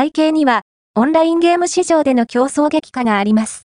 背景には、オンラインゲーム市場での競争激化があります。